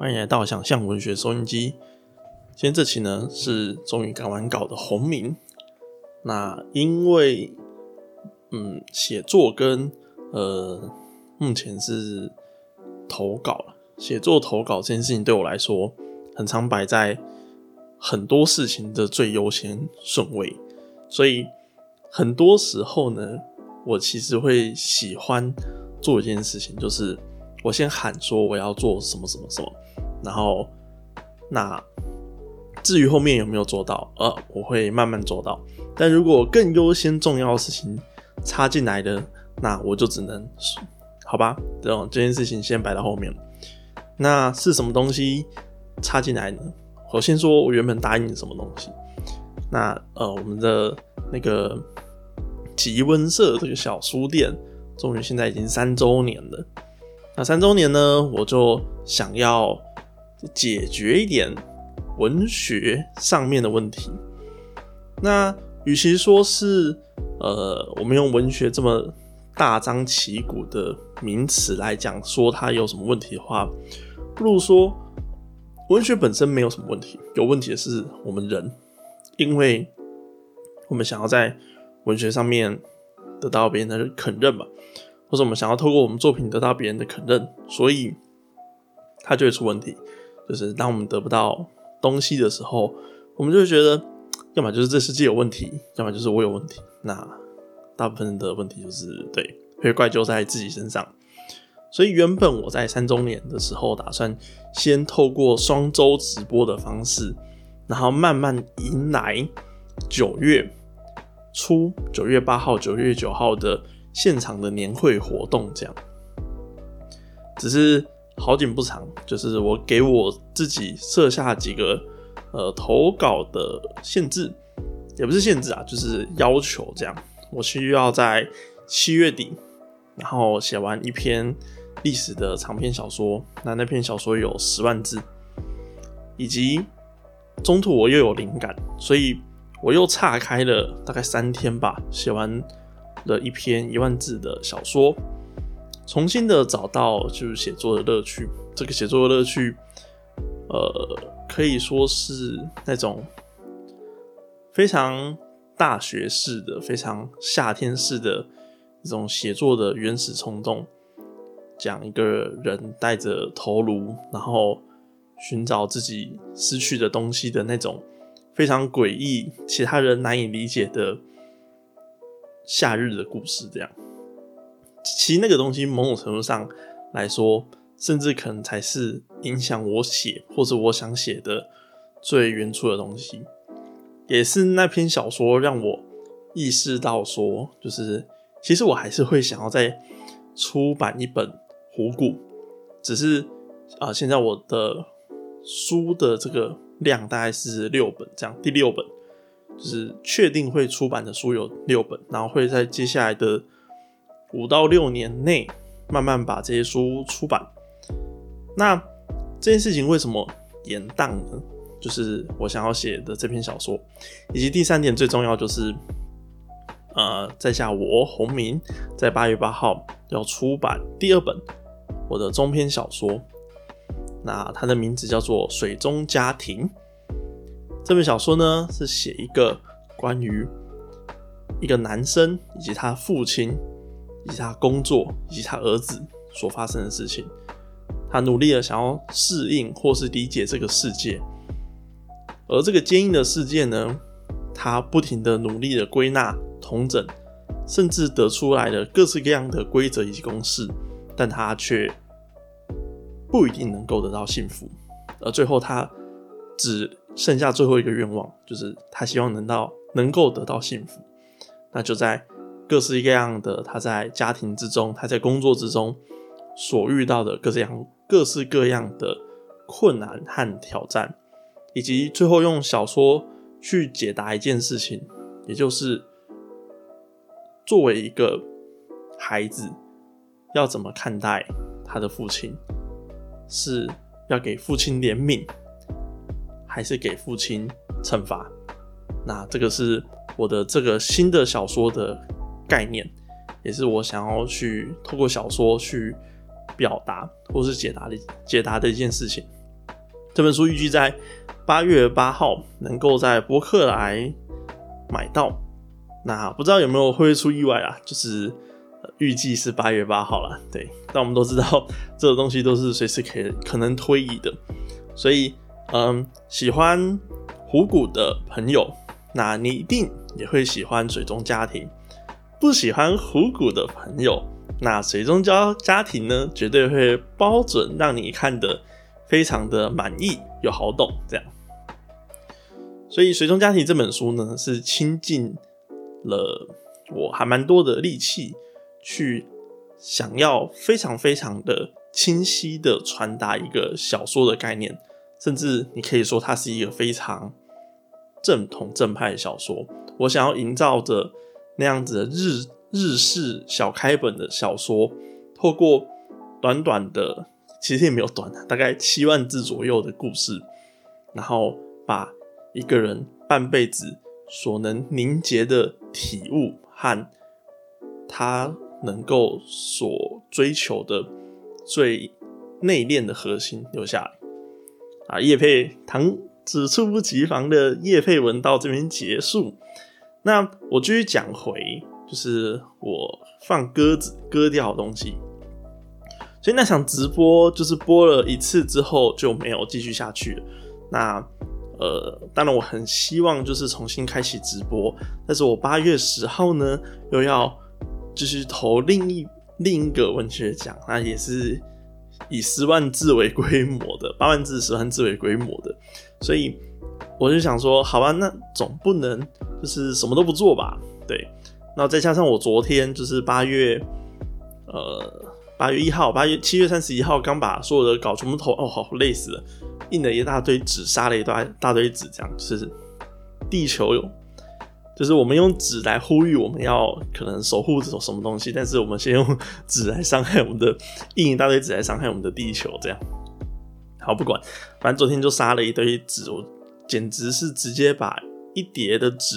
欢迎来到想象文学收音机。今天这期呢是终于赶完稿的洪明。那因为嗯写作跟呃目前是投稿，写作投稿这件事情对我来说很常摆在很多事情的最优先顺位，所以很多时候呢，我其实会喜欢做一件事情，就是我先喊说我要做什么什么什么，然后那至于后面有没有做到，呃，我会慢慢做到。但如果更优先重要的事情插进来的，那我就只能好吧，这种这件事情先摆到后面。那是什么东西插进来呢？我先说我原本答应什么东西。那呃，我们的那个吉温社这个小书店，终于现在已经三周年了。那三周年呢，我就想要解决一点文学上面的问题。那与其说是呃，我们用文学这么大张旗鼓的名词来讲，说它有什么问题的话，不如说文学本身没有什么问题，有问题的是我们人，因为我们想要在文学上面得到别人的肯认嘛，或者我们想要透过我们作品得到别人的肯认，所以它就会出问题。就是当我们得不到东西的时候，我们就会觉得。要么就是这世界有问题，要么就是我有问题。那大部分的问题就是对，会怪就在自己身上。所以原本我在三周年的时候，打算先透过双周直播的方式，然后慢慢迎来九月初，九月八号、九月九号的现场的年会活动。这样，只是好景不长，就是我给我自己设下几个。呃，投稿的限制也不是限制啊，就是要求这样。我需要在七月底，然后写完一篇历史的长篇小说。那那篇小说有十万字，以及中途我又有灵感，所以我又岔开了大概三天吧，写完了一篇一万字的小说，重新的找到就是写作的乐趣。这个写作的乐趣，呃。可以说是那种非常大学式的、非常夏天式的一种写作的原始冲动，讲一个人带着头颅，然后寻找自己失去的东西的那种非常诡异、其他人难以理解的夏日的故事。这样，其实那个东西某种程度上来说。甚至可能才是影响我写或者我想写的最原初的东西，也是那篇小说让我意识到说，就是其实我还是会想要再出版一本《虎骨》，只是啊，现在我的书的这个量大概是六本，这样第六本就是确定会出版的书有六本，然后会在接下来的五到六年内慢慢把这些书出版。那这件事情为什么延宕呢？就是我想要写的这篇小说，以及第三点最重要就是，呃，在下我洪明在八月八号要出版第二本我的中篇小说，那它的名字叫做《水中家庭》。这本小说呢是写一个关于一个男生以及他父亲以及他工作以及他儿子所发生的事情。他努力的想要适应或是理解这个世界，而这个坚硬的世界呢，他不停的努力的归纳、统整，甚至得出来了各式各样的规则以及公式，但他却不一定能够得到幸福。而最后，他只剩下最后一个愿望，就是他希望能到能够得到幸福。那就在各式各样的他在家庭之中，他在工作之中所遇到的各式各样。各式各样的困难和挑战，以及最后用小说去解答一件事情，也就是作为一个孩子要怎么看待他的父亲，是要给父亲怜悯，还是给父亲惩罚？那这个是我的这个新的小说的概念，也是我想要去透过小说去。表达或是解答的解答的一件事情。这本书预计在八月八号能够在博客来买到。那不知道有没有会出意外啊？就是预计是八月八号了，对。但我们都知道，这个东西都是随时可以可能推移的，所以，嗯，喜欢虎骨的朋友，那你一定也会喜欢水中家庭；不喜欢虎骨的朋友，那水中家家庭呢，绝对会包准让你看得非常的满意又好懂，这样。所以，《水中家庭》这本书呢，是倾尽。了，我还蛮多的力气去想要非常非常的清晰的传达一个小说的概念，甚至你可以说它是一个非常正统正派的小说。我想要营造着那样子的日日式小开本的小说，透过短短的，其实也没有短的，大概七万字左右的故事，然后把一个人半辈子。所能凝结的体悟和他能够所追求的最内敛的核心留下来啊！叶佩唐只猝不及防的叶佩文到这边结束。那我继续讲回，就是我放鸽子割掉的东西。所以那场直播就是播了一次之后就没有继续下去了。那。呃，当然我很希望就是重新开启直播，但是我八月十号呢又要就是投另一另一个文学奖，那也是以十万字为规模的，八万字、十万字为规模的，所以我就想说，好吧，那总不能就是什么都不做吧？对，那再加上我昨天就是八月，呃。八月一号，八月七月三十一号，刚把所有的稿全部投，哦，好累死了，印了一大堆纸，杀了一大大堆纸，这样就是地球有，就是我们用纸来呼吁我们要可能守护这种什么东西，但是我们先用纸来伤害我们的，印一大堆纸来伤害我们的地球，这样，好不管，反正昨天就杀了一堆纸，我简直是直接把一叠的纸，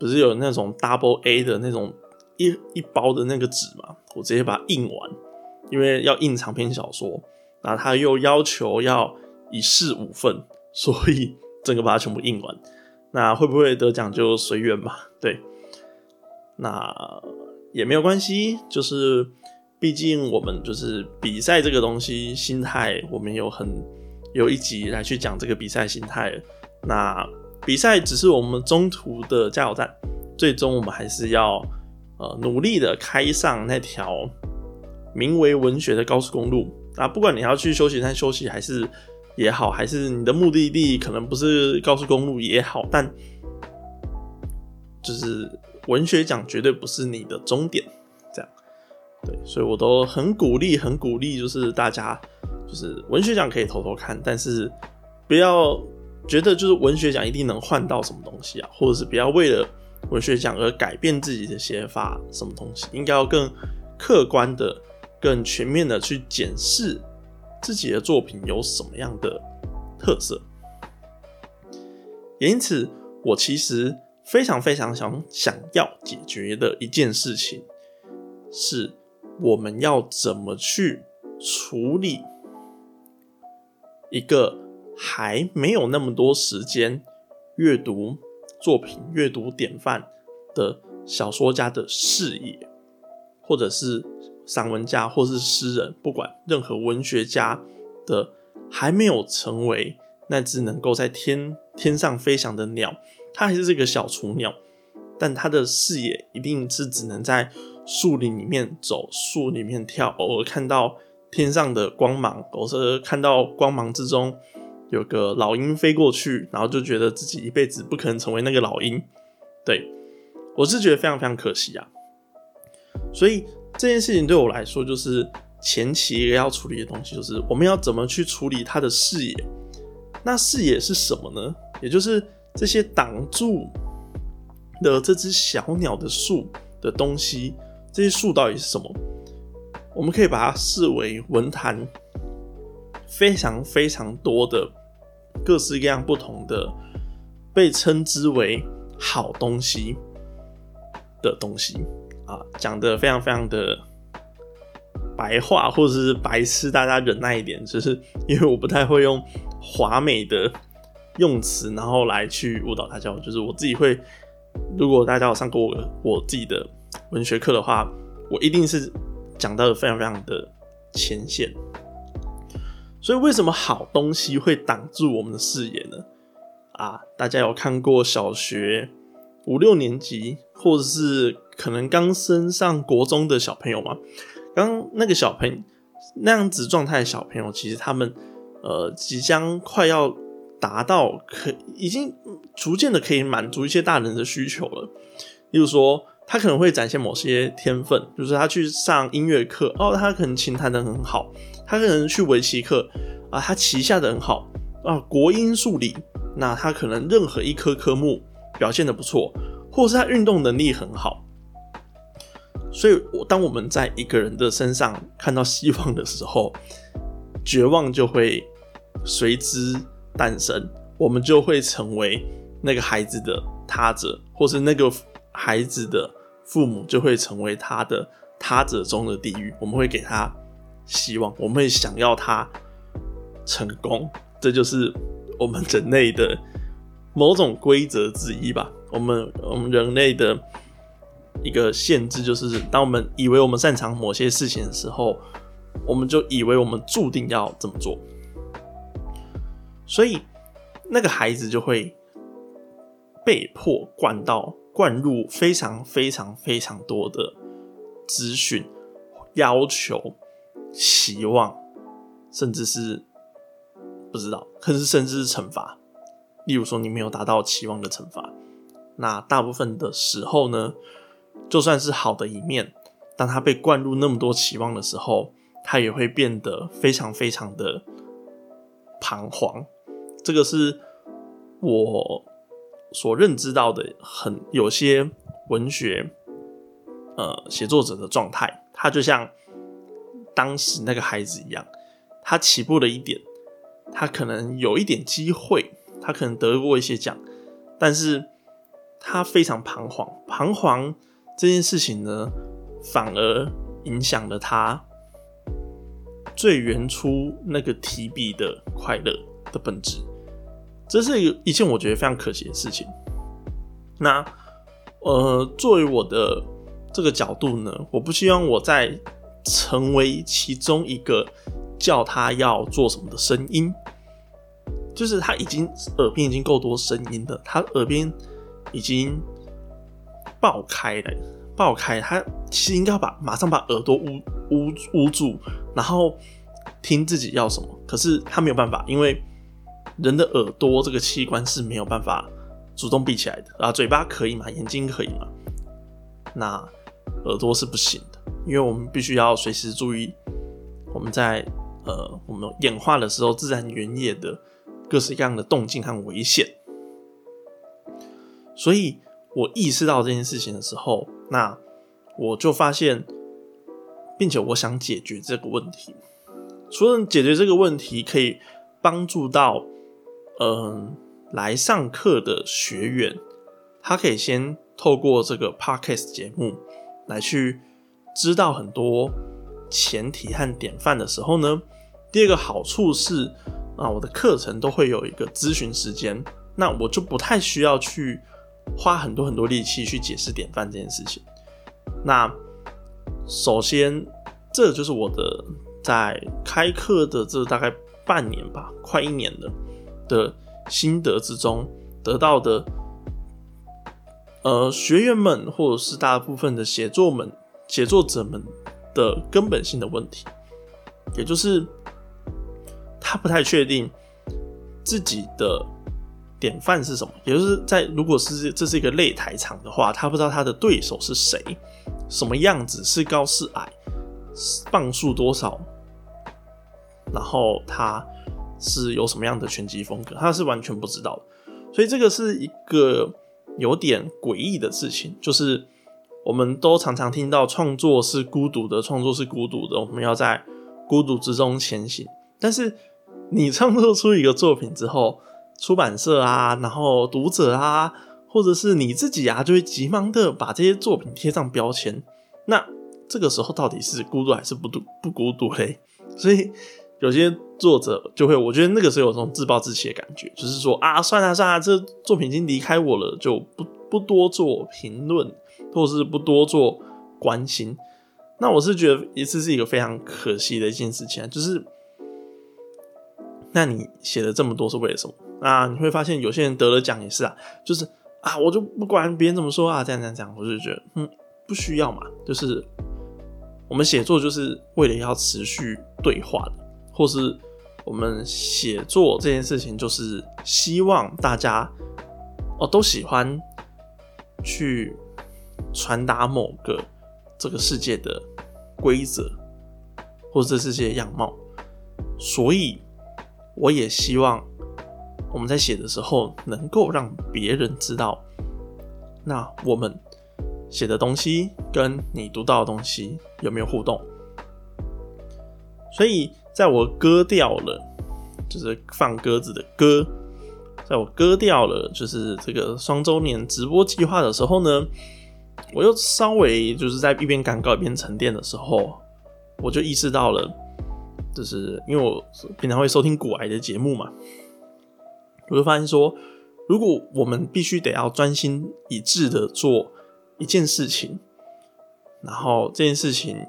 不是有那种 double A 的那种一一包的那个纸嘛，我直接把它印完。因为要印长篇小说，那他又要求要一式五份，所以整个把它全部印完。那会不会得奖就随缘吧。对，那也没有关系，就是毕竟我们就是比赛这个东西，心态我们有很有一集来去讲这个比赛心态。那比赛只是我们中途的加油站，最终我们还是要呃努力的开上那条。名为文学的高速公路啊，不管你要去休息站休息还是也好，还是你的目的地可能不是高速公路也好，但就是文学奖绝对不是你的终点，这样对，所以我都很鼓励，很鼓励，就是大家就是文学奖可以偷偷看，但是不要觉得就是文学奖一定能换到什么东西啊，或者是不要为了文学奖而改变自己的写法，什么东西应该要更客观的。更全面的去检视自己的作品有什么样的特色，也因此，我其实非常非常想想要解决的一件事情，是我们要怎么去处理一个还没有那么多时间阅读作品、阅读典范的小说家的视野，或者是。散文家或是诗人，不管任何文学家的，还没有成为那只能够在天天上飞翔的鸟，它还是这个小雏鸟，但它的视野一定是只能在树林里面走，树里面跳，偶尔看到天上的光芒，偶尔看到光芒之中有个老鹰飞过去，然后就觉得自己一辈子不可能成为那个老鹰。对我是觉得非常非常可惜啊，所以。这件事情对我来说，就是前期要处理的东西，就是我们要怎么去处理他的视野。那视野是什么呢？也就是这些挡住的这只小鸟的树的东西，这些树到底是什么？我们可以把它视为文坛非常非常多的各式各样不同的被称之为好东西的东西。啊，讲的非常非常的白话或者是白痴，大家忍耐一点，就是因为我不太会用华美的用词，然后来去误导大家。就是我自己会，如果大家有上过我我自己的文学课的话，我一定是讲到的非常非常的浅显。所以为什么好东西会挡住我们的视野呢？啊，大家有看过小学五六年级，或者是可能刚升上国中的小朋友吗？刚那个小朋友那样子状态的小朋友，其实他们呃即将快要达到可已经逐渐的可以满足一些大人的需求了。例如说，他可能会展现某些天分，就是他去上音乐课哦，他可能琴弹的很好；他可能去围棋课啊，他棋下的很好啊，国音数理。那他可能任何一科科目表现的不错，或是他运动能力很好，所以，我当我们在一个人的身上看到希望的时候，绝望就会随之诞生，我们就会成为那个孩子的他者，或是那个孩子的父母就会成为他的他者中的地狱。我们会给他希望，我们会想要他成功，这就是。我们人类的某种规则之一吧。我们我们人类的一个限制就是，当我们以为我们擅长某些事情的时候，我们就以为我们注定要这么做。所以那个孩子就会被迫灌到灌入非常非常非常多的资讯、要求、期望，甚至是。不知道，可是甚至是惩罚。例如说，你没有达到期望的惩罚，那大部分的时候呢，就算是好的一面，当他被灌入那么多期望的时候，他也会变得非常非常的彷徨。这个是我所认知到的，很有些文学呃写作者的状态，他就像当时那个孩子一样，他起步了一点。他可能有一点机会，他可能得过一些奖，但是他非常彷徨。彷徨这件事情呢，反而影响了他最原初那个提笔的快乐的本质。这是一一件我觉得非常可惜的事情。那呃，作为我的这个角度呢，我不希望我在成为其中一个。叫他要做什么的声音，就是他已经耳边已经够多声音了，他耳边已经爆开了，爆开，他其实应该把马上把耳朵捂捂捂住，然后听自己要什么。可是他没有办法，因为人的耳朵这个器官是没有办法主动闭起来的啊，嘴巴可以嘛，眼睛可以嘛，那耳朵是不行的，因为我们必须要随时注意我们在。呃，我们演化的时候，自然原野的各式各样的动静和危险，所以我意识到这件事情的时候，那我就发现，并且我想解决这个问题。除了解决这个问题，可以帮助到嗯来上课的学员，他可以先透过这个 podcast 节目来去知道很多。前提和典范的时候呢，第二个好处是啊，我的课程都会有一个咨询时间，那我就不太需要去花很多很多力气去解释典范这件事情。那首先，这就是我的在开课的这大概半年吧，快一年了的心得之中得到的，呃，学员们或者是大部分的写作们、写作者们。的根本性的问题，也就是他不太确定自己的典范是什么，也就是在如果是这是一个擂台场的话，他不知道他的对手是谁，什么样子，是高是矮，磅数多少，然后他是有什么样的拳击风格，他是完全不知道，所以这个是一个有点诡异的事情，就是。我们都常常听到创作是孤独的，创作是孤独的，我们要在孤独之中前行。但是你创作出一个作品之后，出版社啊，然后读者啊，或者是你自己啊，就会急忙的把这些作品贴上标签。那这个时候到底是孤独还是不独不孤独嘞？所以有些作者就会，我觉得那个时候有种自暴自弃的感觉，就是说啊，算了算了，这作品已经离开我了，就不不多做评论，或是不多做关心。那我是觉得，一次是一个非常可惜的一件事情啊，就是，那你写了这么多是为了什么？啊，你会发现有些人得了奖也是啊，就是啊，我就不管别人怎么说啊，这样这样这样，我就觉得，嗯，不需要嘛，就是我们写作就是为了要持续对话的。或是我们写作这件事情，就是希望大家哦都喜欢去传达某个这个世界的规则，或者这世界样貌。所以我也希望我们在写的时候，能够让别人知道，那我们写的东西跟你读到的东西有没有互动。所以。在我割掉了，就是放鸽子的鸽，在我割掉了，就是这个双周年直播计划的时候呢，我又稍微就是在一边赶稿一边沉淀的时候，我就意识到了，就是因为我平常会收听古癌的节目嘛，我就发现说，如果我们必须得要专心一致的做一件事情，然后这件事情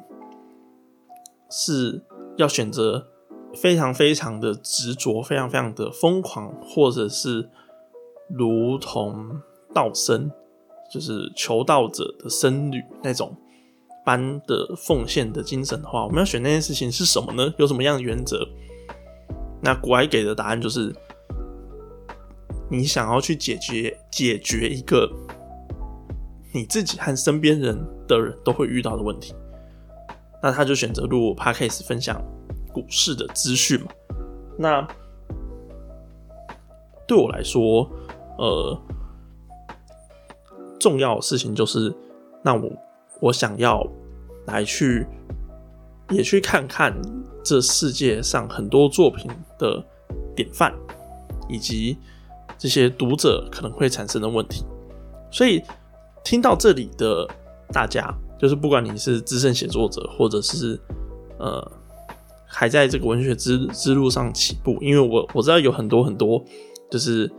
是。要选择非常非常的执着，非常非常的疯狂，或者是如同道生，就是求道者的僧侣那种般的奉献的精神的话，我们要选那件事情是什么呢？有什么样的原则？那古埃给的答案就是，你想要去解决解决一个你自己和身边人的人都会遇到的问题。那他就选择录 podcast 分享股市的资讯嘛。那对我来说，呃，重要的事情就是，那我我想要来去也去看看这世界上很多作品的典范，以及这些读者可能会产生的问题。所以听到这里的大家。就是不管你是资深写作者，或者是呃还在这个文学之之路上起步，因为我我知道有很多很多就是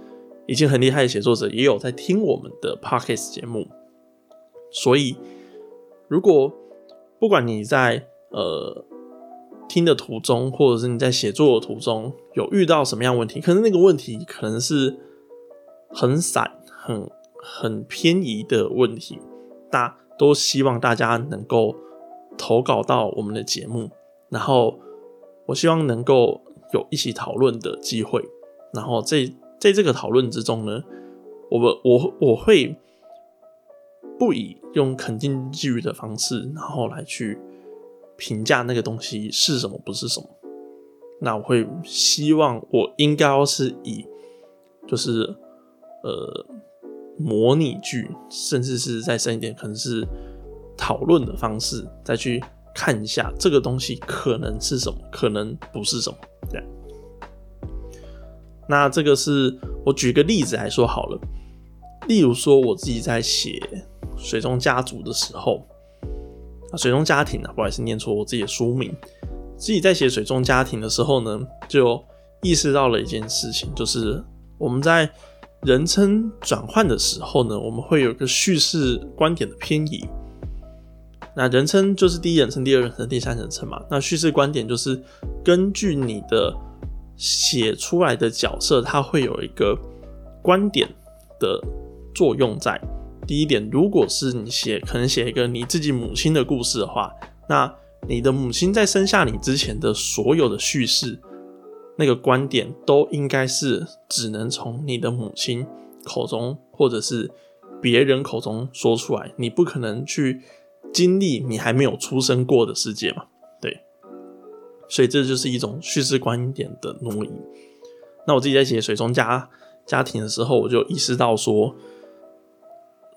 已经很厉害的写作者，也有在听我们的 podcast 节目。所以，如果不管你在呃听的途中，或者是你在写作的途中有遇到什么样问题，可能那个问题可能是很散、很很偏移的问题，大。都希望大家能够投稿到我们的节目，然后我希望能够有一起讨论的机会。然后这在这个讨论之中呢，我们我我会不以用肯定句的方式，然后来去评价那个东西是什么不是什么。那我会希望我应该要是以就是呃。模拟句，甚至是再深一点，可能是讨论的方式，再去看一下这个东西可能是什么，可能不是什么。这样，那这个是我举个例子来说好了。例如说，我自己在写《水中家族》的时候，啊，《水中家庭》啊，不好意思，念错我自己的书名。自己在写《水中家庭》的时候呢，就意识到了一件事情，就是我们在。人称转换的时候呢，我们会有一个叙事观点的偏移。那人称就是第一人称、第二人称、第三人称嘛。那叙事观点就是根据你的写出来的角色，它会有一个观点的作用在。第一点，如果是你写可能写一个你自己母亲的故事的话，那你的母亲在生下你之前的所有的叙事。那个观点都应该是只能从你的母亲口中，或者是别人口中说出来，你不可能去经历你还没有出生过的世界嘛？所以这就是一种叙事观点的挪移。那我自己在写水中家家庭的时候，我就意识到说，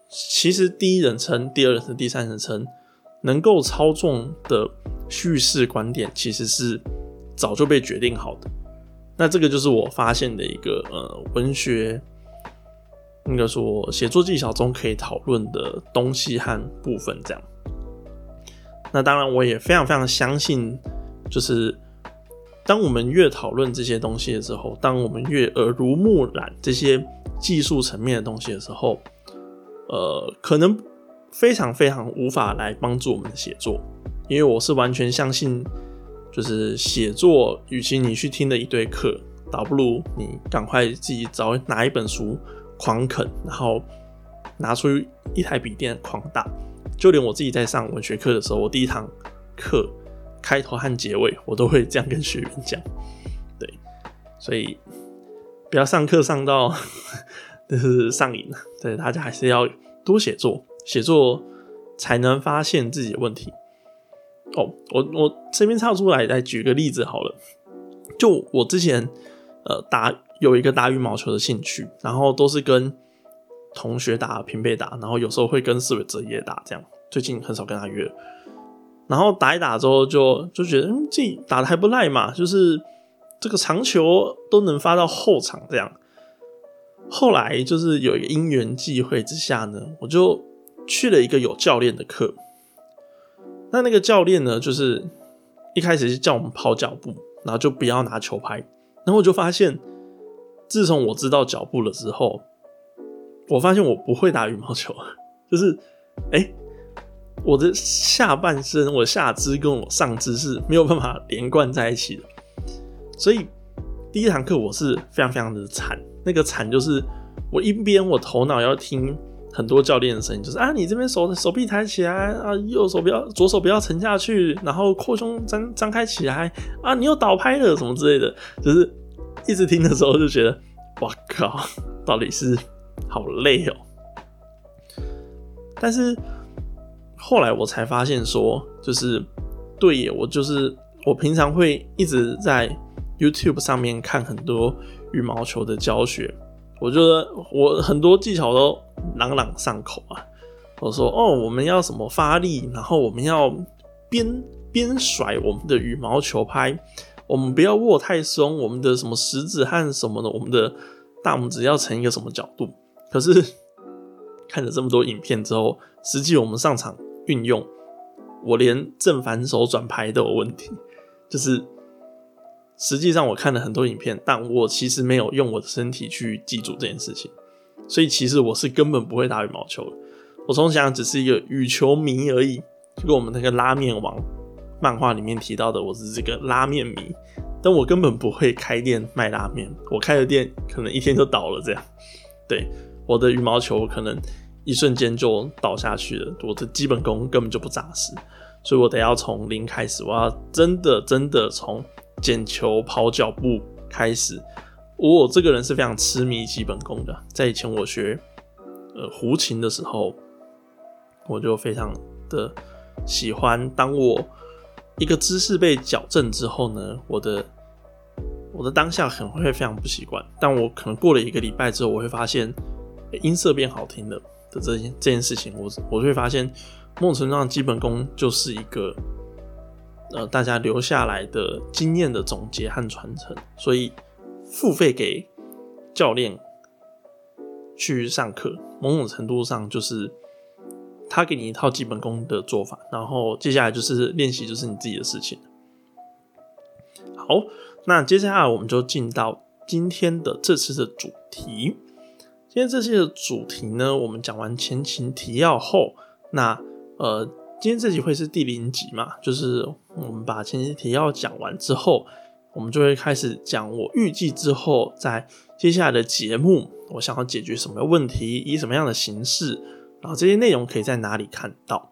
其实第一人称、第二人称、第三人称能够操纵的叙事观点，其实是早就被决定好的。那这个就是我发现的一个呃文学，应该说写作技巧中可以讨论的东西和部分这样。那当然，我也非常非常相信，就是当我们越讨论这些东西的时候，当我们越耳濡目染这些技术层面的东西的时候，呃，可能非常非常无法来帮助我们的写作，因为我是完全相信，就是写作，与其你去听的一堆课，倒不如你赶快自己找拿一本书狂啃，然后拿出一台笔电狂打。就连我自己在上文学课的时候，我第一堂课。开头和结尾，我都会这样跟学员讲，对，所以不要上课上到 就是上瘾了，对，大家还是要多写作，写作才能发现自己的问题。哦，我我这边插出来再举个例子好了，就我之前呃打有一个打羽毛球的兴趣，然后都是跟同学打平辈打，然后有时候会跟四维哲也打，这样最近很少跟他约。然后打一打之后，就就觉得嗯，自己打的还不赖嘛，就是这个长球都能发到后场这样。后来就是有一个因缘际会之下呢，我就去了一个有教练的课。那那个教练呢，就是一开始是叫我们跑脚步，然后就不要拿球拍。然后我就发现，自从我知道脚步了之后，我发现我不会打羽毛球，就是哎。我的下半身，我的下肢跟我上肢是没有办法连贯在一起的，所以第一堂课我是非常非常的惨。那个惨就是我一边我头脑要听很多教练的声音，就是啊，你这边手手臂抬起来啊，右手不要，左手不要沉下去，然后扩胸张张开起来啊，你又倒拍了什么之类的，就是一直听的时候就觉得，哇靠，到底是好累哦。但是。后来我才发现，说就是对耶，我就是我平常会一直在 YouTube 上面看很多羽毛球的教学，我觉得我很多技巧都朗朗上口啊。我说哦，我们要什么发力，然后我们要边边甩我们的羽毛球拍，我们不要握太松，我们的什么食指和什么的，我们的大拇指要成一个什么角度。可是看了这么多影片之后，实际我们上场。运用我连正反手转拍都有问题，就是实际上我看了很多影片，但我其实没有用我的身体去记住这件事情，所以其实我是根本不会打羽毛球的。我从小只是一个羽球迷而已，就跟我们那个拉面王漫画里面提到的，我是这个拉面迷，但我根本不会开店卖拉面，我开的店可能一天就倒了这样。对我的羽毛球可能。一瞬间就倒下去了，我的基本功根本就不扎实，所以我得要从零开始，我要真的真的从捡球、跑脚步开始。我这个人是非常痴迷基本功的，在以前我学呃胡琴的时候，我就非常的喜欢。当我一个姿势被矫正之后呢，我的我的当下可能会非常不习惯，但我可能过了一个礼拜之后，我会发现音色变好听了。这件这件事情，我我就会发现，梦成上基本功就是一个，呃，大家留下来的经验的总结和传承。所以，付费给教练去上课，某种程度上就是他给你一套基本功的做法，然后接下来就是练习，就是你自己的事情。好，那接下来我们就进到今天的这次的主题。今天这期的主题呢，我们讲完前情提要后，那呃，今天这集会是第零集嘛？就是我们把前情提要讲完之后，我们就会开始讲我预计之后在接下来的节目，我想要解决什么问题，以什么样的形式，然后这些内容可以在哪里看到？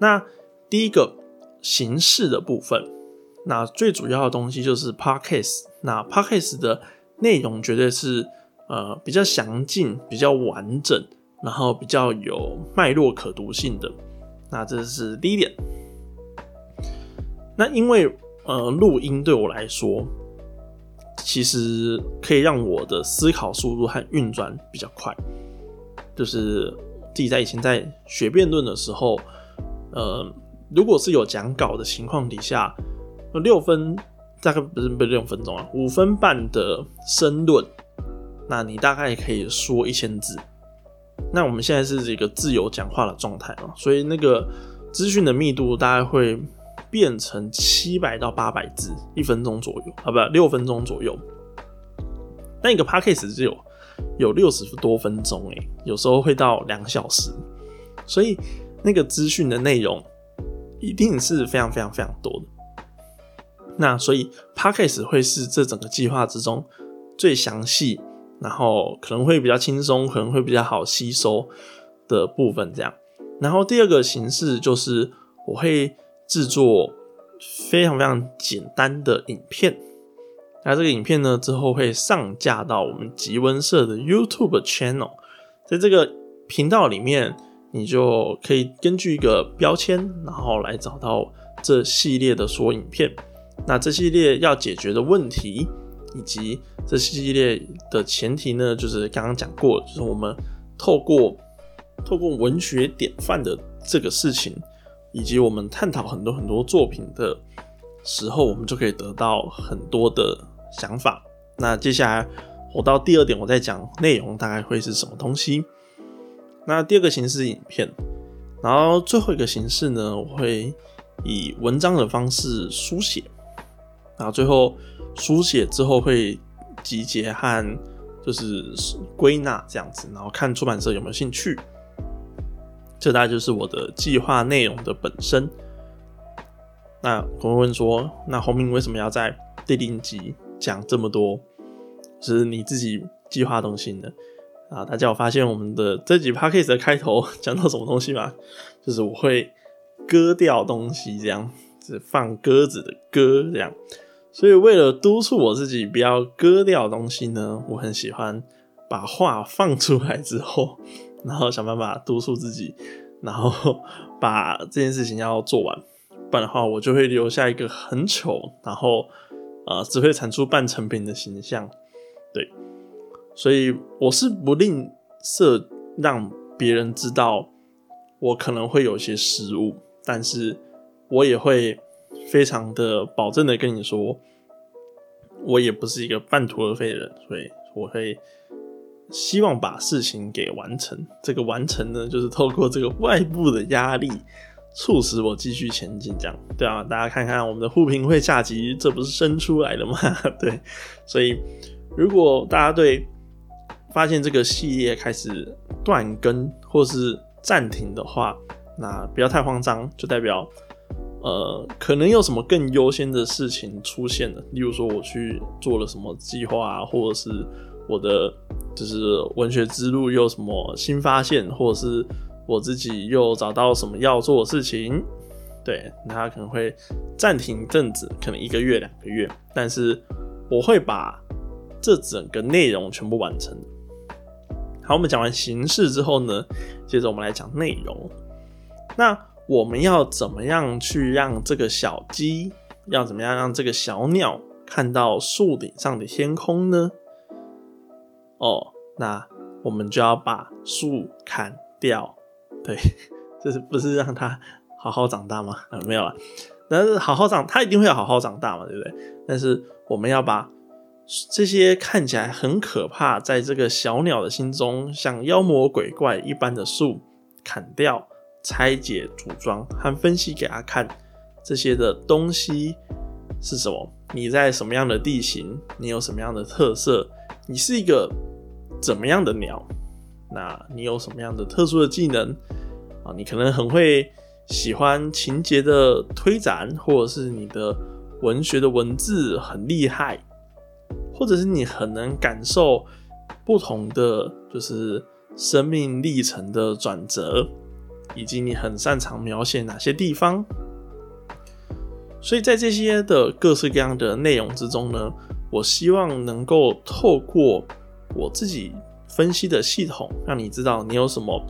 那第一个形式的部分，那最主要的东西就是 podcast，那 podcast 的内容绝对是。呃，比较详尽、比较完整，然后比较有脉络可读性的，那这是第一点。那因为呃，录音对我来说，其实可以让我的思考速度和运转比较快。就是自己在以前在学辩论的时候，呃，如果是有讲稿的情况底下，六分大概不是不是六分钟啊，五分半的申论。那你大概可以说一千字。那我们现在是这个自由讲话的状态嘛，所以那个资讯的密度大概会变成七百到八百字，一分钟左右啊，不，六分钟左右。那一个 podcast 只有有六十多分钟，诶，有时候会到两小时，所以那个资讯的内容一定是非常非常非常多的。那所以 podcast 会是这整个计划之中最详细，然后可能会比较轻松，可能会比较好吸收的部分。这样，然后第二个形式就是我会制作非常非常简单的影片。那这个影片呢，之后会上架到我们吉温社的 YouTube channel，在这个频道里面，你就可以根据一个标签，然后来找到这系列的所有影片。那这系列要解决的问题，以及这系列的前提呢，就是刚刚讲过，就是我们透过透过文学典范的这个事情，以及我们探讨很多很多作品的时候，我们就可以得到很多的。想法。那接下来我到第二点，我再讲内容大概会是什么东西。那第二个形式影片，然后最后一个形式呢，我会以文章的方式书写。然后最后书写之后会集结和就是归纳这样子，然后看出版社有没有兴趣。这大概就是我的计划内容的本身。那我会问说，那洪明为什么要在第零集？讲这么多，是你自己计划东西的啊？大家有发现我们的这几 p a c k a g e 的开头讲到什么东西吗？就是我会割掉东西，这样是放鸽子的鸽这样。所以为了督促我自己不要割掉东西呢，我很喜欢把话放出来之后，然后想办法督促自己，然后把这件事情要做完，不然的话我就会留下一个很丑，然后。啊，只会产出半成品的形象，对，所以我是不吝啬让别人知道我可能会有些失误，但是我也会非常的保证的跟你说，我也不是一个半途而废的人，所以我会希望把事情给完成。这个完成呢，就是透过这个外部的压力。促使我继续前进，这样对啊，大家看看我们的互评会下集，这不是生出来的吗？对，所以如果大家对发现这个系列开始断更或是暂停的话，那不要太慌张，就代表呃可能有什么更优先的事情出现了，例如说我去做了什么计划啊，或者是我的就是文学之路又有什么新发现，或者是。我自己又找到什么要做的事情，对，那他可能会暂停一阵子，可能一个月、两个月，但是我会把这整个内容全部完成。好，我们讲完形式之后呢，接着我们来讲内容。那我们要怎么样去让这个小鸡，要怎么样让这个小鸟看到树顶上的天空呢？哦，那我们就要把树砍掉。对，这是不是让它好好长大吗？啊，没有了。但是好好长，它一定会好好长大嘛，对不对？但是我们要把这些看起来很可怕，在这个小鸟的心中像妖魔鬼怪一般的树砍掉、拆解、组装和分析给他看，这些的东西是什么？你在什么样的地形？你有什么样的特色？你是一个怎么样的鸟？那你有什么样的特殊的技能啊？你可能很会喜欢情节的推展，或者是你的文学的文字很厉害，或者是你很能感受不同的就是生命历程的转折，以及你很擅长描写哪些地方。所以在这些的各式各样的内容之中呢，我希望能够透过我自己。分析的系统让你知道你有什么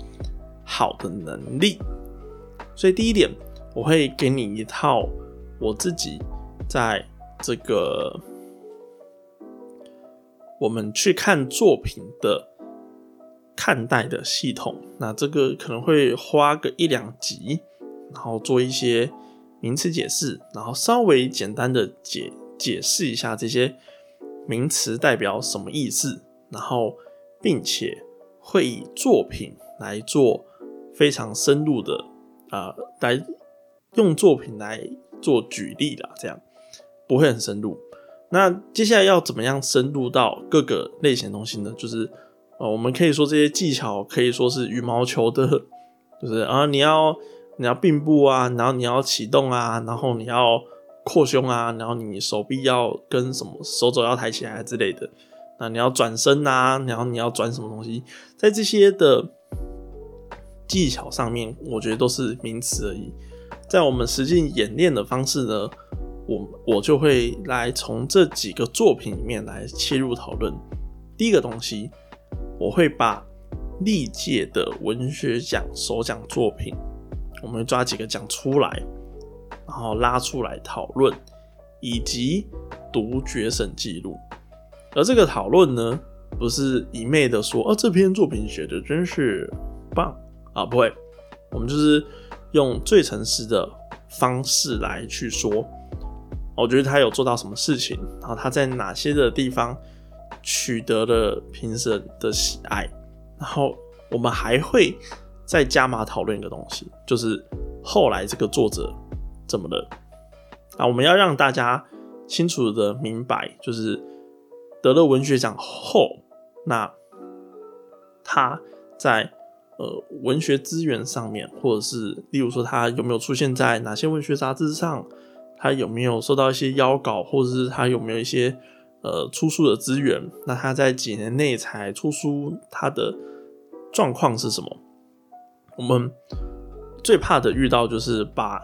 好的能力，所以第一点，我会给你一套我自己在这个我们去看作品的看待的系统。那这个可能会花个一两集，然后做一些名词解释，然后稍微简单的解解释一下这些名词代表什么意思，然后。并且会以作品来做非常深入的啊，来用作品来做举例啦，这样不会很深入。那接下来要怎么样深入到各个类型的东西呢？就是呃，我们可以说这些技巧可以说是羽毛球的，就是啊，你要你要并步啊，然后你要启动啊，然后你要扩胸啊，然后你手臂要跟什么手肘要抬起来之类的。那你要转身啊，然后你要转什么东西，在这些的技巧上面，我觉得都是名词而已。在我们实际演练的方式呢，我我就会来从这几个作品里面来切入讨论。第一个东西，我会把历届的文学奖首奖作品，我们抓几个奖出来，然后拉出来讨论，以及读决审记录。而这个讨论呢，不是一昧的说，哦，这篇作品写的真是棒啊，不会，我们就是用最诚实的方式来去说，我觉得他有做到什么事情，然后他在哪些的地方取得了评审的喜爱，然后我们还会再加码讨论一个东西，就是后来这个作者怎么了啊？我们要让大家清楚的明白，就是。得了文学奖后，那他在呃文学资源上面，或者是例如说他有没有出现在哪些文学杂志上，他有没有收到一些邀稿，或者是他有没有一些呃出书的资源？那他在几年内才出书，他的状况是什么？我们最怕的遇到就是把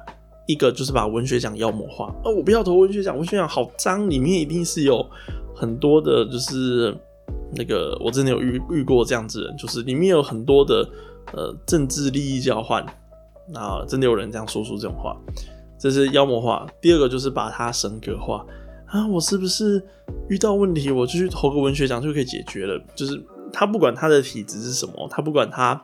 一个就是把文学奖妖魔化，哦，我不要投文学奖，文学奖好脏，里面一定是有。很多的，就是那个，我真的有遇遇过这样子人，就是里面有很多的呃政治利益交换，啊，真的有人这样说出这种话，这是妖魔化。第二个就是把它神格化啊，我是不是遇到问题我就去投个文学奖就可以解决了？就是他不管他的体质是什么，他不管他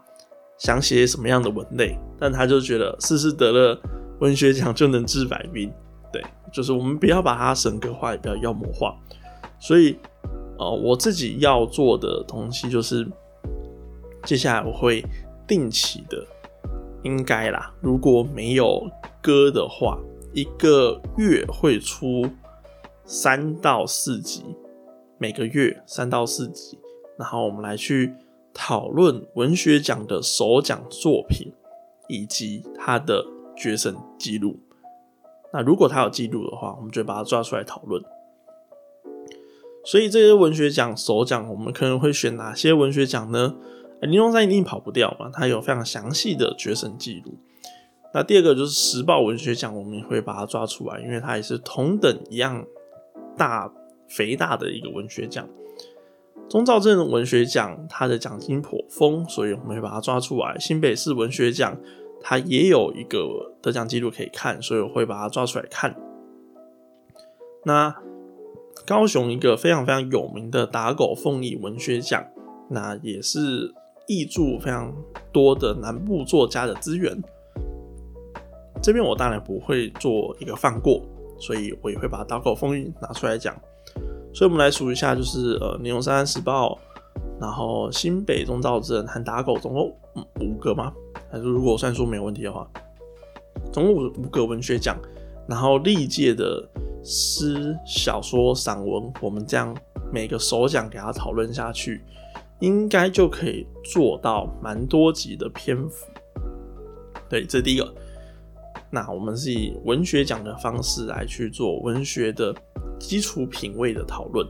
想写什么样的文类，但他就觉得事事得了文学奖就能治百病。对，就是我们不要把它神格化，也不要妖魔化。所以，呃，我自己要做的东西就是，接下来我会定期的，应该啦，如果没有歌的话，一个月会出三到四集，每个月三到四集，然后我们来去讨论文学奖的首奖作品以及它的决审记录。那如果他有记录的话，我们就把它抓出来讨论。所以这些文学奖首奖，我们可能会选哪些文学奖呢？林荣山一定跑不掉嘛，他有非常详细的决审记录。那第二个就是时报文学奖，我们也会把它抓出来，因为它也是同等一样大肥大的一个文学奖。中兆镇文学奖它的奖金颇丰，所以我们会把它抓出来。新北市文学奖它也有一个得奖记录可以看，所以我会把它抓出来看。那高雄一个非常非常有名的打狗凤翼文学奖，那也是译著非常多的南部作家的资源。这边我当然不会做一个放过，所以我也会把打狗风云拿出来讲。所以我们来数一下，就是呃，牛山时报，然后新北中造镇和打狗总共五个吗？还是如果算数没有问题的话，总共五五个文学奖，然后历届的。诗、小说、散文，我们这样每个首奖给他讨论下去，应该就可以做到蛮多集的篇幅。对，这是第一个。那我们是以文学奖的方式来去做文学的基础品味的讨论。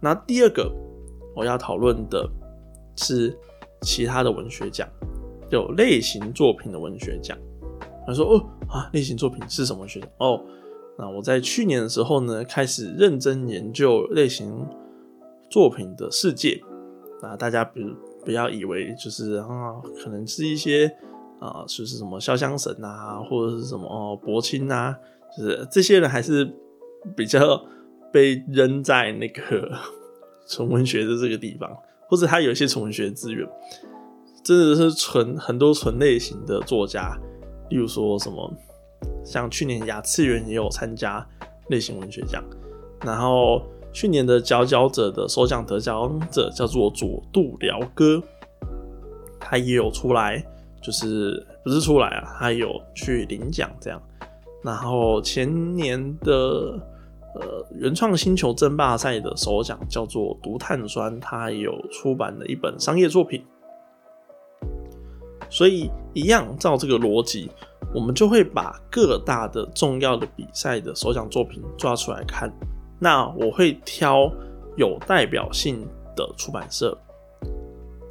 那第二个我要讨论的是其他的文学奖，有类型作品的文学奖。他说：“哦啊，类型作品是什么学奖？哦。”那我在去年的时候呢，开始认真研究类型作品的世界。那大家不不要以为就是啊，可能是一些啊，就是什么潇湘神啊，或者是什么哦柏青啊，就是这些人还是比较 被扔在那个 纯文学的这个地方，或者他有一些纯文学资源，真的是纯很多纯类型的作家，例如说什么。像去年雅次元也有参加类型文学奖，然后去年的佼佼者的首奖得奖者叫做佐渡辽歌，他也有出来，就是不是出来啊，他有去领奖这样。然后前年的呃原创星球争霸赛的首奖叫做毒碳酸，他有出版了一本商业作品。所以一样照这个逻辑，我们就会把各大的重要的比赛的首奖作品抓出来看。那我会挑有代表性的出版社，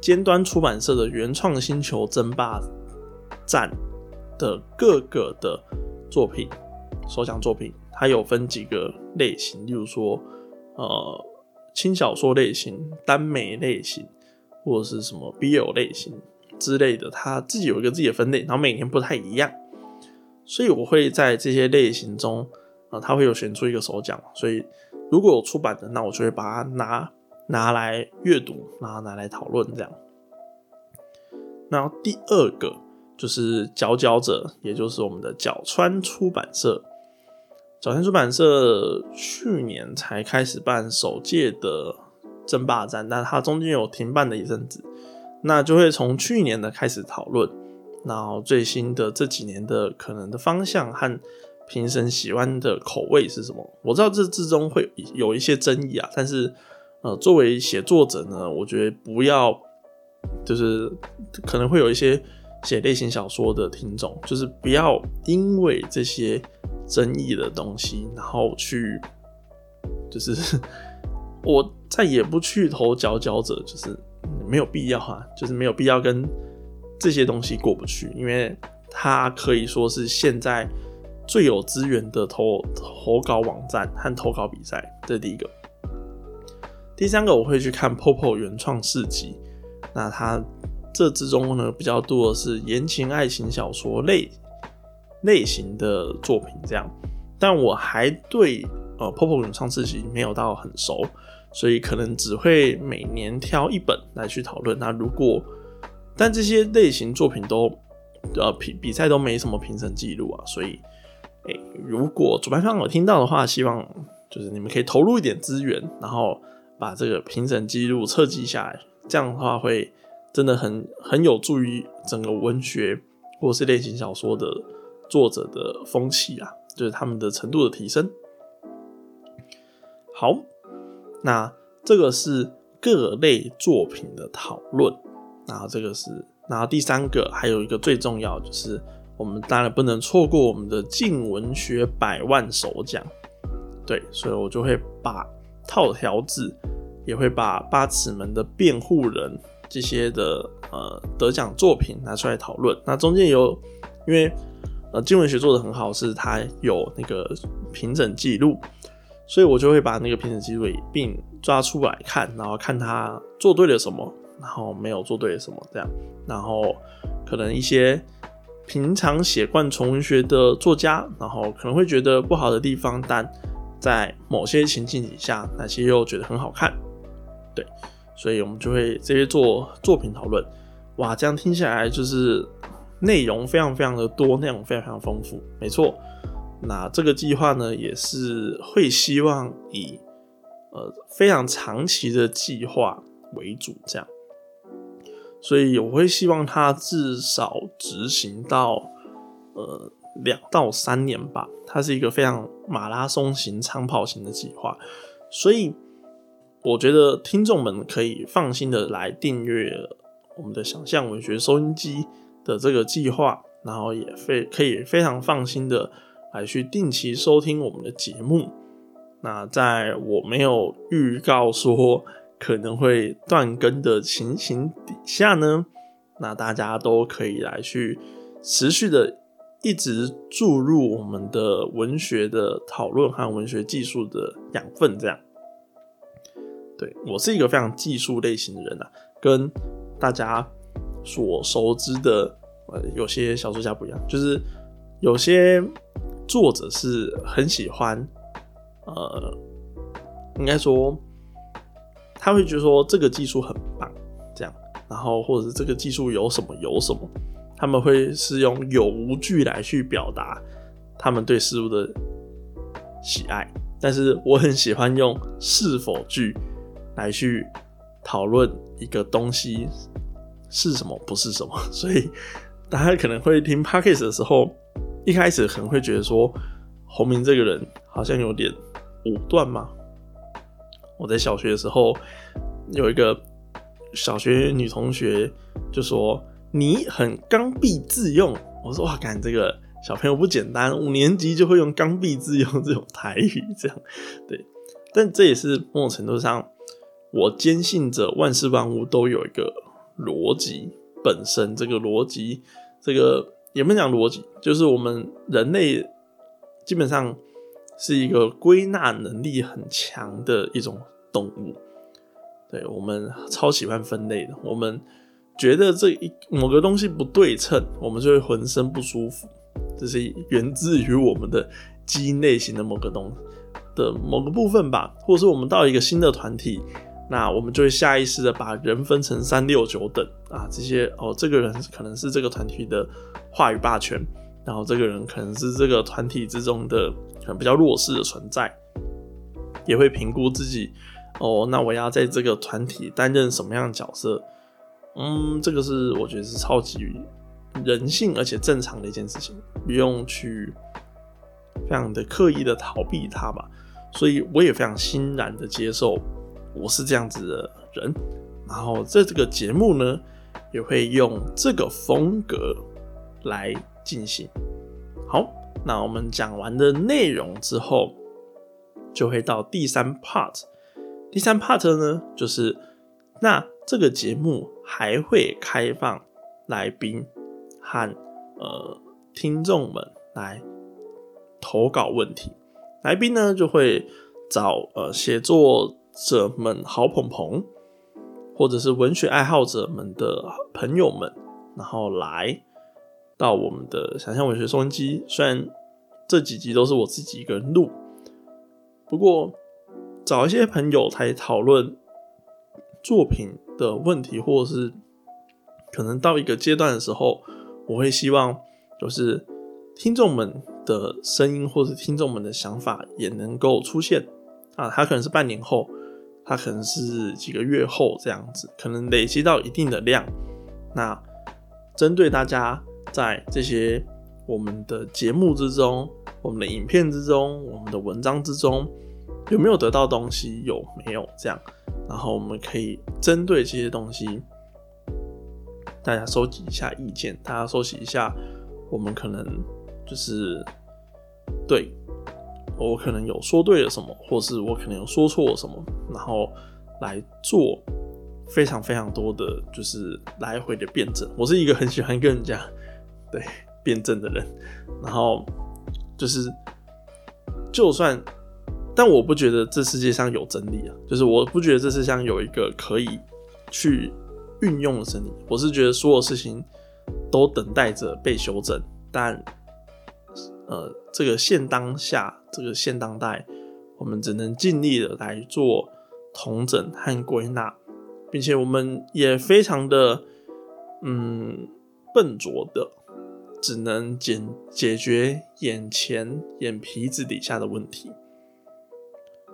尖端出版社的原创星球争霸战的各个的作品，首奖作品，它有分几个类型，例如说，呃，轻小说类型、耽美类型，或者是什么 BL 类型之类的，它自己有一个自己的分类，然后每年不太一样，所以我会在这些类型中。他会有选出一个首奖，所以如果有出版的，那我就会把它拿拿来阅读，然后拿来讨论这样。那第二个就是佼佼者，也就是我们的角川出版社。角川出版社去年才开始办首届的争霸战，但它中间有停办的一阵子，那就会从去年的开始讨论，然后最新的这几年的可能的方向和。评审喜欢的口味是什么？我知道这之中会有一些争议啊，但是呃，作为写作者呢，我觉得不要就是可能会有一些写类型小说的听众，就是不要因为这些争议的东西，然后去就是 我再也不去投佼佼者，就是没有必要啊，就是没有必要跟这些东西过不去，因为它可以说是现在。最有资源的投投稿网站和投稿比赛，这是第一个。第三个，我会去看 Popo 原创市集，那它这之中呢比较多的是言情爱情小说类类型的作品，这样。但我还对呃 Popo 原创市集没有到很熟，所以可能只会每年挑一本来去讨论。那如果但这些类型作品都呃比比赛都没什么评审记录啊，所以。哎，如果主办方有听到的话，希望就是你们可以投入一点资源，然后把这个评审记录册记下来，这样的话会真的很很有助于整个文学或是类型小说的作者的风气啊，就是他们的程度的提升。好，那这个是各类作品的讨论，然后这个是，然后第三个还有一个最重要就是。我们当然不能错过我们的静文学百万首奖，对，所以我就会把套条子，也会把八尺门的辩护人这些的呃得奖作品拿出来讨论。那中间有，因为呃金文学做的很好，是它有那个评审记录，所以我就会把那个评审记录并抓出来看，然后看他做对了什么，然后没有做对什么这样，然后可能一些。平常写贯纯文学的作家，然后可能会觉得不好的地方，但在某些情境底下，那些又觉得很好看，对，所以我们就会这些做作品讨论。哇，这样听起来就是内容非常非常的多，内容非常非常丰富。没错，那这个计划呢，也是会希望以呃非常长期的计划为主，这样。所以我会希望它至少执行到呃两到三年吧。它是一个非常马拉松型、长跑型的计划，所以我觉得听众们可以放心的来订阅我们的想象文学收音机的这个计划，然后也非可以非常放心的来去定期收听我们的节目。那在我没有预告说。可能会断更的情形底下呢，那大家都可以来去持续的一直注入我们的文学的讨论和文学技术的养分，这样。我是一个非常技术类型的人啊，跟大家所熟知的呃有些小说家不一样，就是有些作者是很喜欢，呃，应该说。他会觉得说这个技术很棒，这样，然后或者是这个技术有什么有什么，他们会是用有无句来去表达他们对事物的喜爱。但是我很喜欢用是否句来去讨论一个东西是什么不是什么。所以大家可能会听 p o d c a s t 的时候，一开始可能会觉得说，洪明这个人好像有点武断嘛。我在小学的时候有一个小学女同学就说你很刚愎自用，我说哇，感这个小朋友不简单，五年级就会用刚愎自用这种台语，这样对。但这也是某种程度上，我坚信着万事万物都有一个逻辑本身，这个逻辑，这个也不能讲逻辑，就是我们人类基本上是一个归纳能力很强的一种动物。对我们超喜欢分类的，我们觉得这一某个东西不对称，我们就会浑身不舒服，这是源自于我们的基因类型的某个东。的某个部分吧，或者是我们到一个新的团体，那我们就会下意识的把人分成三六九等啊，这些哦，这个人可能是这个团体的话语霸权，然后这个人可能是这个团体之中的可能比较弱势的存在，也会评估自己哦，那我要在这个团体担任什么样的角色？嗯，这个是我觉得是超级人性而且正常的一件事情，不用去非常的刻意的逃避它吧。所以我也非常欣然的接受我是这样子的人，然后在这个节目呢，也会用这个风格来进行。好，那我们讲完的内容之后，就会到第三 part。第三 part 呢，就是那这个节目还会开放来宾和呃听众们来投稿问题。来宾呢就会找呃写作者们好捧捧，或者是文学爱好者们的朋友们，然后来到我们的想象文学收音机。虽然这几集都是我自己一个人录，不过找一些朋友来讨论作品的问题，或者是可能到一个阶段的时候，我会希望就是听众们。的声音或者听众们的想法也能够出现啊，他可能是半年后，它可能是几个月后这样子，可能累积到一定的量。那针对大家在这些我们的节目之中、我们的影片之中、我们的文章之中，有没有得到东西？有没有这样？然后我们可以针对这些东西，大家收集一下意见，大家收集一下，我们可能。就是对我可能有说对了什么，或是我可能有说错了什么，然后来做非常非常多的就是来回的辩证。我是一个很喜欢跟人家对辩证的人，然后就是就算，但我不觉得这世界上有真理啊，就是我不觉得这世界上有一个可以去运用的真理。我是觉得所有事情都等待着被修正，但。呃，这个现当下，这个现当代，我们只能尽力的来做统整和归纳，并且我们也非常的嗯笨拙的，只能解解决眼前眼皮子底下的问题。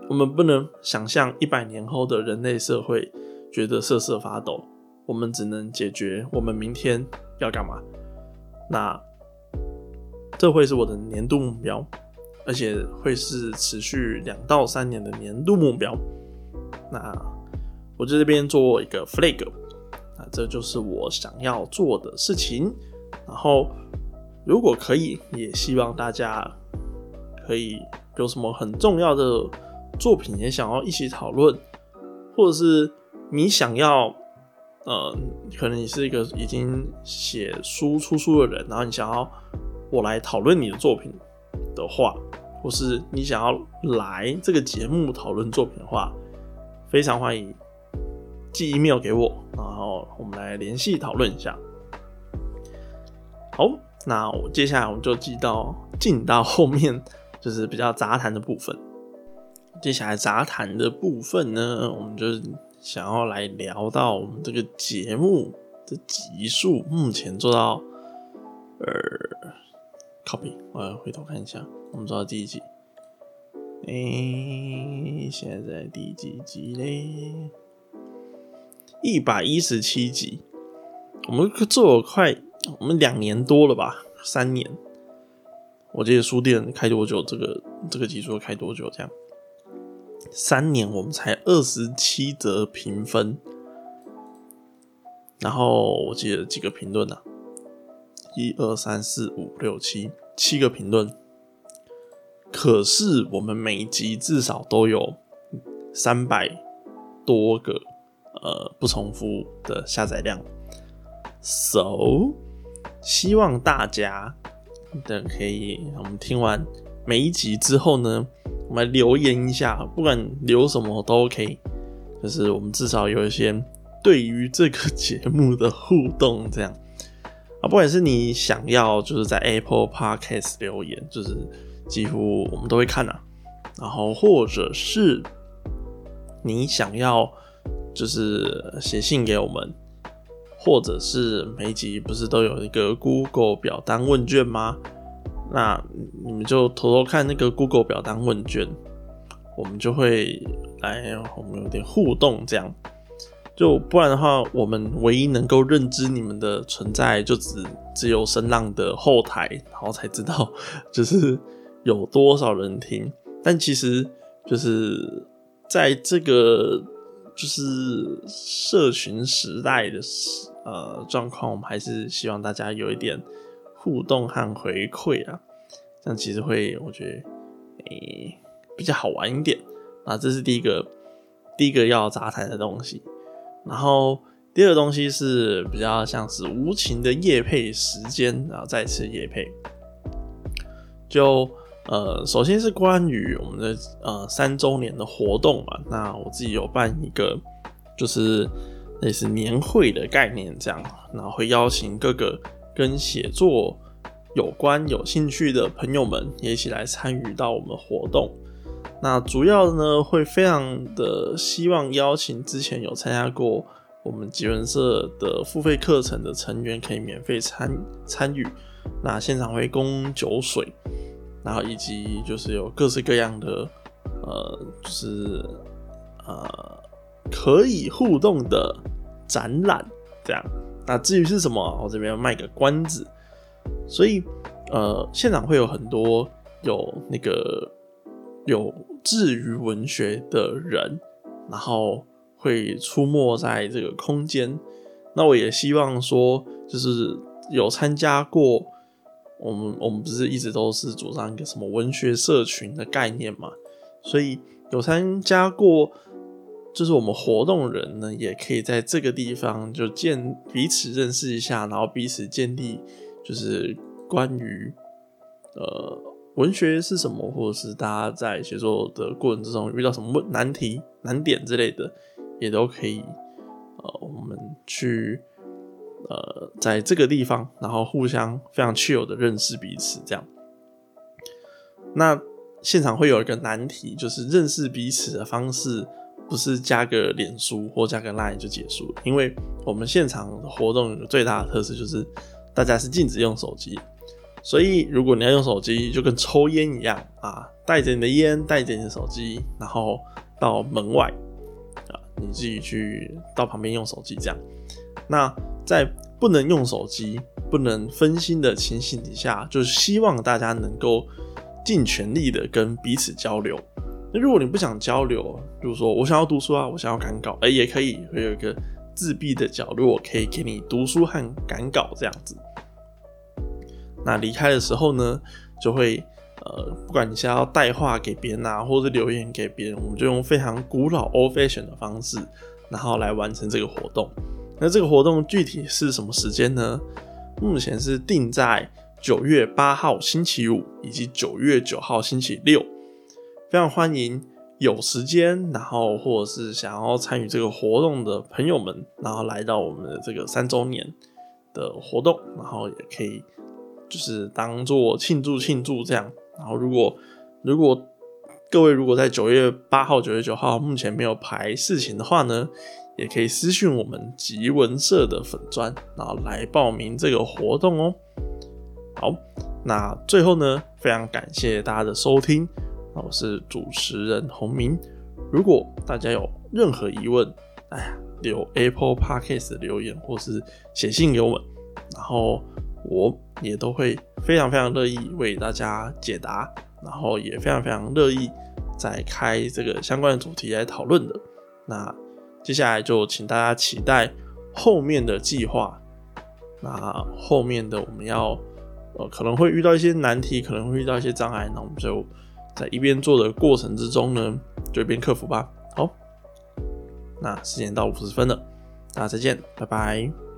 我们不能想象一百年后的人类社会觉得瑟瑟发抖，我们只能解决我们明天要干嘛。那。这会是我的年度目标，而且会是持续两到三年的年度目标。那我在这边做一个 flag，啊，这就是我想要做的事情。然后，如果可以，也希望大家可以有什么很重要的作品也想要一起讨论，或者是你想要，呃，可能你是一个已经写书出书的人，然后你想要。我来讨论你的作品的话，或是你想要来这个节目讨论作品的话，非常欢迎寄 email 给我，然后我们来联系讨论一下。好，那我接下来我们就进到进到后面，就是比较杂谈的部分。接下来杂谈的部分呢，我们就是想要来聊到我们这个节目的集数，目前做到呃。copy，我要回头看一下，我们做到第一集。哎，现在第几集嘞？一百一十七集。我们做了快，我们两年多了吧？三年。我记得书店开多久，这个这个集数开多久？这样三年我们才二十七则评分，然后我记得几个评论呢？一二三四五六七七个评论，可是我们每集至少都有三百多个呃不重复的下载量，so 希望大家的可以，我们听完每一集之后呢，我们留言一下，不管留什么都 OK，就是我们至少有一些对于这个节目的互动这样。啊，不管是你想要就是在 Apple Podcast 留言，就是几乎我们都会看呐。然后或者是你想要就是写信给我们，或者是每集不是都有一个 Google 表单问卷吗？那你们就偷偷看那个 Google 表单问卷，我们就会来我们有点互动这样。就不然的话，我们唯一能够认知你们的存在，就只只有声浪的后台，然后才知道就是有多少人听。但其实就是在这个就是社群时代的呃状况，我们还是希望大家有一点互动和回馈啊，这样其实会我觉得诶比较好玩一点啊。这是第一个第一个要杂谈的东西。然后第二个东西是比较像是无情的夜配时间，然后再次夜配。就呃，首先是关于我们的呃三周年的活动嘛，那我自己有办一个就是类似年会的概念这样，然后会邀请各个跟写作有关有兴趣的朋友们也一起来参与到我们活动。那主要呢，会非常的希望邀请之前有参加过我们吉文社的付费课程的成员，可以免费参参与。那现场会供酒水，然后以及就是有各式各样的呃，就是呃可以互动的展览这样。那至于是什么，我这边卖个关子。所以呃，现场会有很多有那个。有志于文学的人，然后会出没在这个空间。那我也希望说，就是有参加过我们，我们不是一直都是主张一个什么文学社群的概念嘛？所以有参加过，就是我们活动人呢，也可以在这个地方就见彼此认识一下，然后彼此建立，就是关于呃。文学是什么，或者是大家在写作的过程之中遇到什么问难题、难点之类的，也都可以，呃，我们去，呃，在这个地方，然后互相非常 chill 的认识彼此，这样。那现场会有一个难题，就是认识彼此的方式不是加个脸书或加个 line 就结束，因为我们现场活动最大的特色就是大家是禁止用手机。所以，如果你要用手机，就跟抽烟一样啊，带着你的烟，带着你的手机，然后到门外啊，你自己去到旁边用手机这样。那在不能用手机、不能分心的情形底下，就是希望大家能够尽全力的跟彼此交流。那如果你不想交流，比如说我想要读书啊，我想要赶稿，哎，也可以，会有一个自闭的角落，可以给你读书和赶稿这样子。那离开的时候呢，就会呃，不管你是要带话给别人啊，或者留言给别人，我们就用非常古老 old fashion 的方式，然后来完成这个活动。那这个活动具体是什么时间呢？目前是定在九月八号星期五以及九月九号星期六，非常欢迎有时间，然后或者是想要参与这个活动的朋友们，然后来到我们的这个三周年的活动，然后也可以。就是当做庆祝庆祝这样，然后如果如果各位如果在九月八号、九月九号目前没有排事情的话呢，也可以私讯我们吉文社的粉砖，然后来报名这个活动哦。好，那最后呢，非常感谢大家的收听，我是主持人洪明。如果大家有任何疑问，哎呀，留 Apple Podcast 留言或是写信给我们，然后。我也都会非常非常乐意为大家解答，然后也非常非常乐意再开这个相关的主题来讨论的。那接下来就请大家期待后面的计划。那后面的我们要呃可能会遇到一些难题，可能会遇到一些障碍，那我们就在一边做的过程之中呢，就一边克服吧。好，那时间到五十分了，大家再见，拜拜。